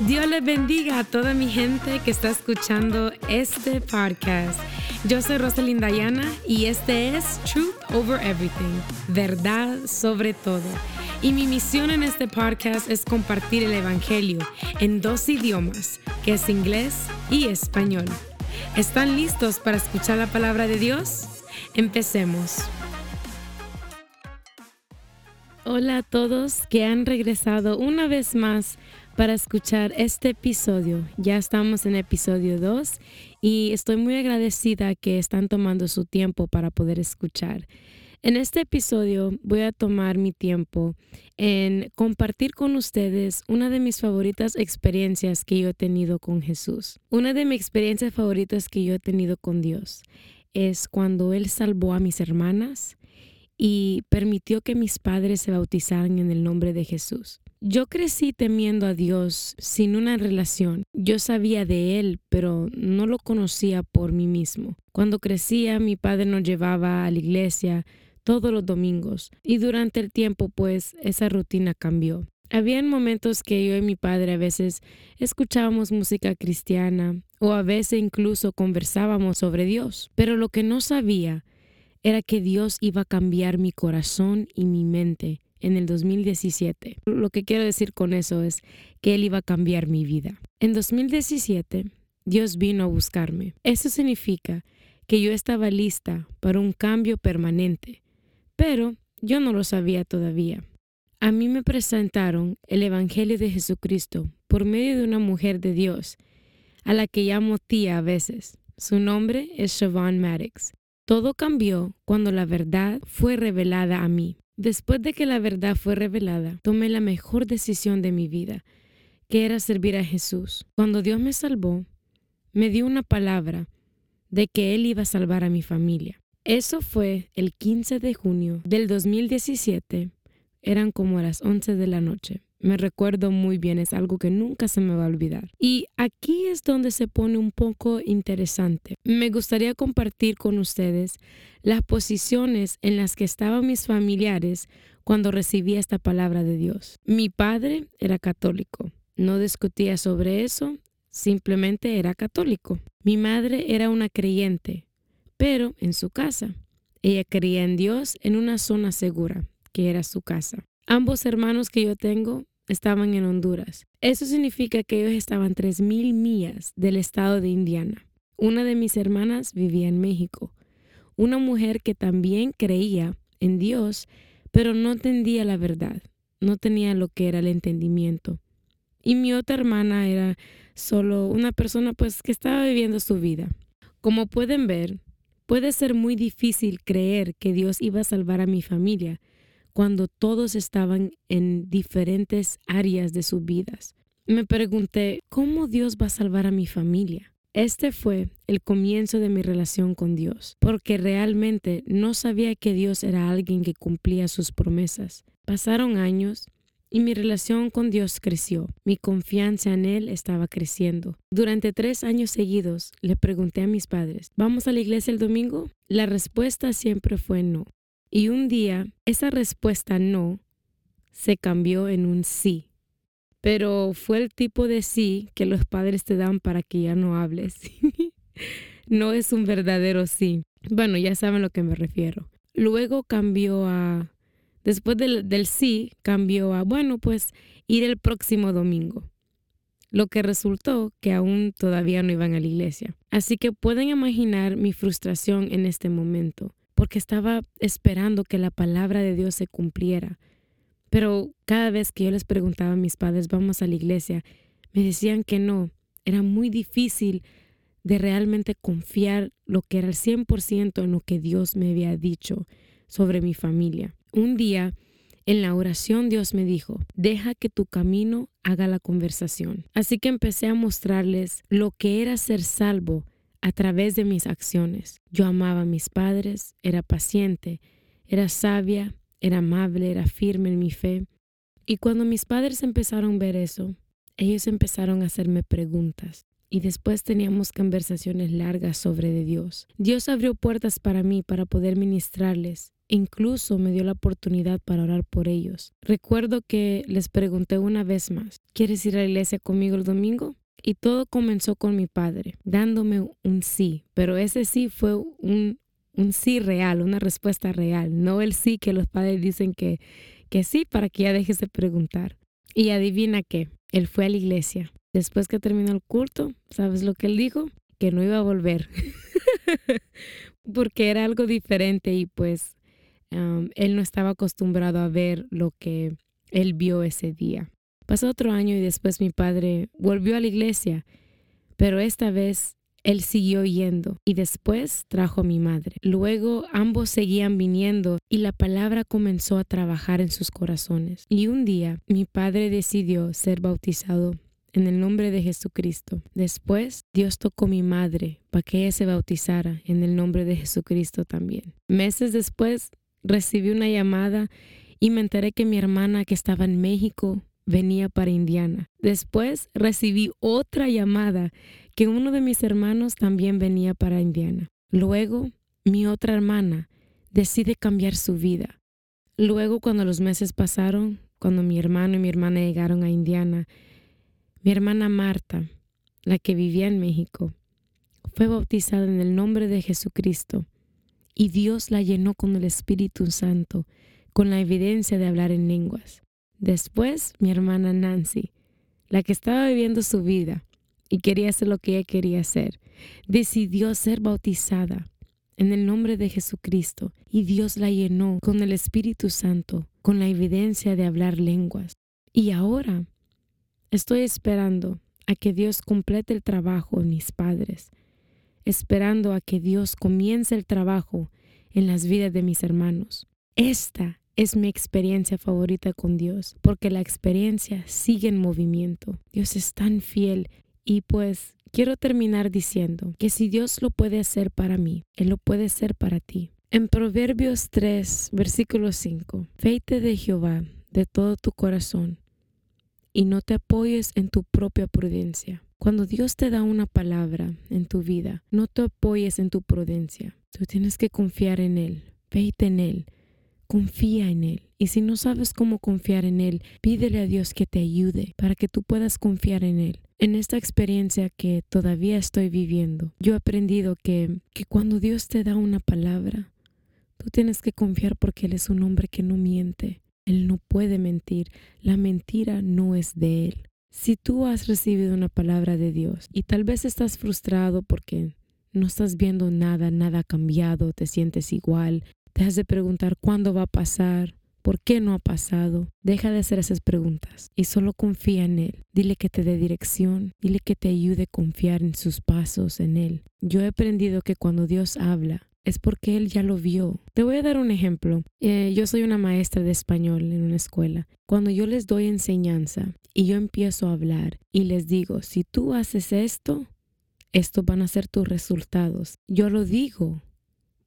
Dios les bendiga a toda mi gente que está escuchando este podcast. Yo soy Rosalind Dayana y este es Truth Over Everything, verdad sobre todo. Y mi misión en este podcast es compartir el Evangelio en dos idiomas, que es inglés y español. ¿Están listos para escuchar la palabra de Dios? Empecemos. Hola a todos que han regresado una vez más para escuchar este episodio. Ya estamos en episodio 2 y estoy muy agradecida que están tomando su tiempo para poder escuchar. En este episodio voy a tomar mi tiempo en compartir con ustedes una de mis favoritas experiencias que yo he tenido con Jesús. Una de mis experiencias favoritas que yo he tenido con Dios es cuando Él salvó a mis hermanas y permitió que mis padres se bautizaran en el nombre de Jesús. Yo crecí temiendo a Dios sin una relación. Yo sabía de Él, pero no lo conocía por mí mismo. Cuando crecía, mi padre nos llevaba a la iglesia todos los domingos y durante el tiempo, pues, esa rutina cambió. Habían momentos que yo y mi padre a veces escuchábamos música cristiana o a veces incluso conversábamos sobre Dios, pero lo que no sabía era que Dios iba a cambiar mi corazón y mi mente en el 2017. Lo que quiero decir con eso es que Él iba a cambiar mi vida. En 2017, Dios vino a buscarme. Eso significa que yo estaba lista para un cambio permanente, pero yo no lo sabía todavía. A mí me presentaron el Evangelio de Jesucristo por medio de una mujer de Dios, a la que llamo tía a veces. Su nombre es Siobhan Maddox. Todo cambió cuando la verdad fue revelada a mí. Después de que la verdad fue revelada, tomé la mejor decisión de mi vida, que era servir a Jesús. Cuando Dios me salvó, me dio una palabra de que Él iba a salvar a mi familia. Eso fue el 15 de junio del 2017. Eran como las 11 de la noche. Me recuerdo muy bien, es algo que nunca se me va a olvidar. Y aquí es donde se pone un poco interesante. Me gustaría compartir con ustedes las posiciones en las que estaban mis familiares cuando recibí esta palabra de Dios. Mi padre era católico. No discutía sobre eso, simplemente era católico. Mi madre era una creyente, pero en su casa. Ella creía en Dios en una zona segura, que era su casa. Ambos hermanos que yo tengo estaban en Honduras. Eso significa que ellos estaban 3.000 millas del estado de Indiana. Una de mis hermanas vivía en México. Una mujer que también creía en Dios, pero no entendía la verdad. No tenía lo que era el entendimiento. Y mi otra hermana era solo una persona pues que estaba viviendo su vida. Como pueden ver, puede ser muy difícil creer que Dios iba a salvar a mi familia cuando todos estaban en diferentes áreas de sus vidas. Me pregunté, ¿cómo Dios va a salvar a mi familia? Este fue el comienzo de mi relación con Dios, porque realmente no sabía que Dios era alguien que cumplía sus promesas. Pasaron años y mi relación con Dios creció. Mi confianza en Él estaba creciendo. Durante tres años seguidos le pregunté a mis padres, ¿vamos a la iglesia el domingo? La respuesta siempre fue no. Y un día esa respuesta no se cambió en un sí. Pero fue el tipo de sí que los padres te dan para que ya no hables. no es un verdadero sí. Bueno, ya saben a lo que me refiero. Luego cambió a, después del, del sí, cambió a, bueno, pues ir el próximo domingo lo que resultó que aún todavía no iban a la iglesia. Así que pueden imaginar mi frustración en este momento porque estaba esperando que la palabra de Dios se cumpliera. Pero cada vez que yo les preguntaba a mis padres, vamos a la iglesia, me decían que no. Era muy difícil de realmente confiar lo que era el 100% en lo que Dios me había dicho sobre mi familia. Un día, en la oración, Dios me dijo, deja que tu camino haga la conversación. Así que empecé a mostrarles lo que era ser salvo a través de mis acciones. Yo amaba a mis padres, era paciente, era sabia, era amable, era firme en mi fe. Y cuando mis padres empezaron a ver eso, ellos empezaron a hacerme preguntas y después teníamos conversaciones largas sobre Dios. Dios abrió puertas para mí para poder ministrarles Incluso me dio la oportunidad para orar por ellos. Recuerdo que les pregunté una vez más, ¿quieres ir a la iglesia conmigo el domingo? Y todo comenzó con mi padre, dándome un sí, pero ese sí fue un, sí real, una respuesta real, no el sí que los padres dicen que, que sí para que ya dejes de preguntar. Y adivina qué, él fue a la iglesia. Después que terminó el culto, ¿sabes lo que él dijo? Que no iba a volver. Porque era algo diferente y pues él no estaba acostumbrado a ver lo que él vio ese día. Pasó otro año y después mi padre volvió a la iglesia, pero esta vez él siguió yendo y después trajo a mi madre. Luego ambos seguían viniendo y la palabra comenzó a trabajar en sus corazones. Y un día mi padre decidió ser bautizado en el nombre de Jesucristo. Después Dios tocó mi madre para que ella se bautizara en el nombre de Jesucristo también. Meses después recibí una llamada y me enteré que mi hermana que estaba en México venía para Indiana. Después recibí otra llamada que uno de mis hermanos también venía para Indiana. Luego, mi otra hermana decide cambiar su vida. Luego, cuando los meses pasaron, cuando mi hermano y mi hermana llegaron a Indiana, mi hermana Marta, la que vivía en México, fue bautizada en el nombre de Jesucristo y Dios la llenó con el Espíritu Santo, con la evidencia de hablar en lenguas. Después, mi hermana Nancy, la que estaba viviendo su vida y quería hacer lo que ella quería hacer, decidió ser bautizada en el nombre de Jesucristo y Dios la llenó con el Espíritu Santo, con la evidencia de hablar lenguas. Y ahora estoy esperando a que Dios complete el trabajo en mis padres esperando a que Dios comience el trabajo en las vidas de mis hermanos. Esta es mi experiencia favorita con Dios, porque la experiencia sigue en movimiento. Dios es tan fiel y pues quiero terminar diciendo que si Dios lo puede hacer para mí, Él lo puede hacer para ti. En Proverbios 3, versículo 5, Feite de Jehová de todo tu corazón y no te apoyes en tu propia prudencia. Cuando Dios te da una palabra en tu vida, no te apoyes en tu prudencia. Tú tienes que confiar en Él. Veite en Él. Confía en Él. Y si no sabes cómo confiar en Él, pídele a Dios que te ayude para que tú puedas confiar en Él. En esta experiencia que todavía estoy viviendo, yo he aprendido que, que cuando Dios te da una palabra, tú tienes que confiar porque Él es un hombre que no miente. Él no puede mentir. La mentira no es de Él. Si tú has recibido una palabra de Dios y tal vez estás frustrado porque no estás viendo nada, nada cambiado, te sientes igual, te has de preguntar cuándo va a pasar, por qué no ha pasado, deja de hacer esas preguntas y solo confía en Él. Dile que te dé dirección, dile que te ayude a confiar en sus pasos, en Él. Yo he aprendido que cuando Dios habla, es porque Él ya lo vio. Te voy a dar un ejemplo. Eh, yo soy una maestra de español en una escuela. Cuando yo les doy enseñanza y yo empiezo a hablar y les digo, si tú haces esto, estos van a ser tus resultados. Yo lo digo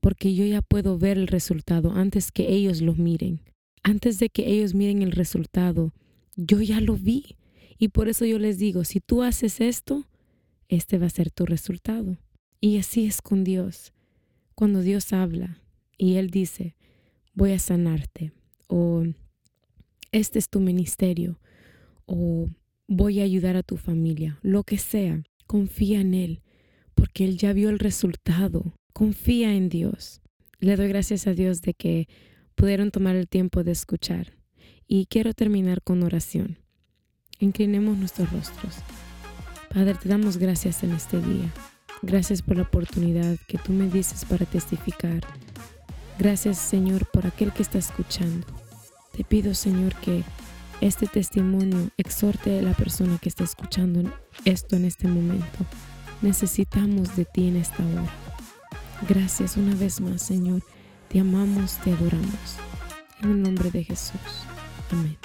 porque yo ya puedo ver el resultado antes que ellos lo miren. Antes de que ellos miren el resultado, yo ya lo vi. Y por eso yo les digo, si tú haces esto, este va a ser tu resultado. Y así es con Dios cuando Dios habla y Él dice, voy a sanarte, o este es tu ministerio, o voy a ayudar a tu familia, lo que sea, confía en Él, porque Él ya vio el resultado, confía en Dios. Le doy gracias a Dios de que pudieron tomar el tiempo de escuchar. Y quiero terminar con oración. Inclinemos nuestros rostros. Padre, te damos gracias en este día. Gracias por la oportunidad que tú me dices para testificar. Gracias Señor por aquel que está escuchando. Te pido Señor que este testimonio exhorte a la persona que está escuchando esto en este momento. Necesitamos de ti en esta hora. Gracias una vez más Señor. Te amamos, te adoramos. En el nombre de Jesús. Amén.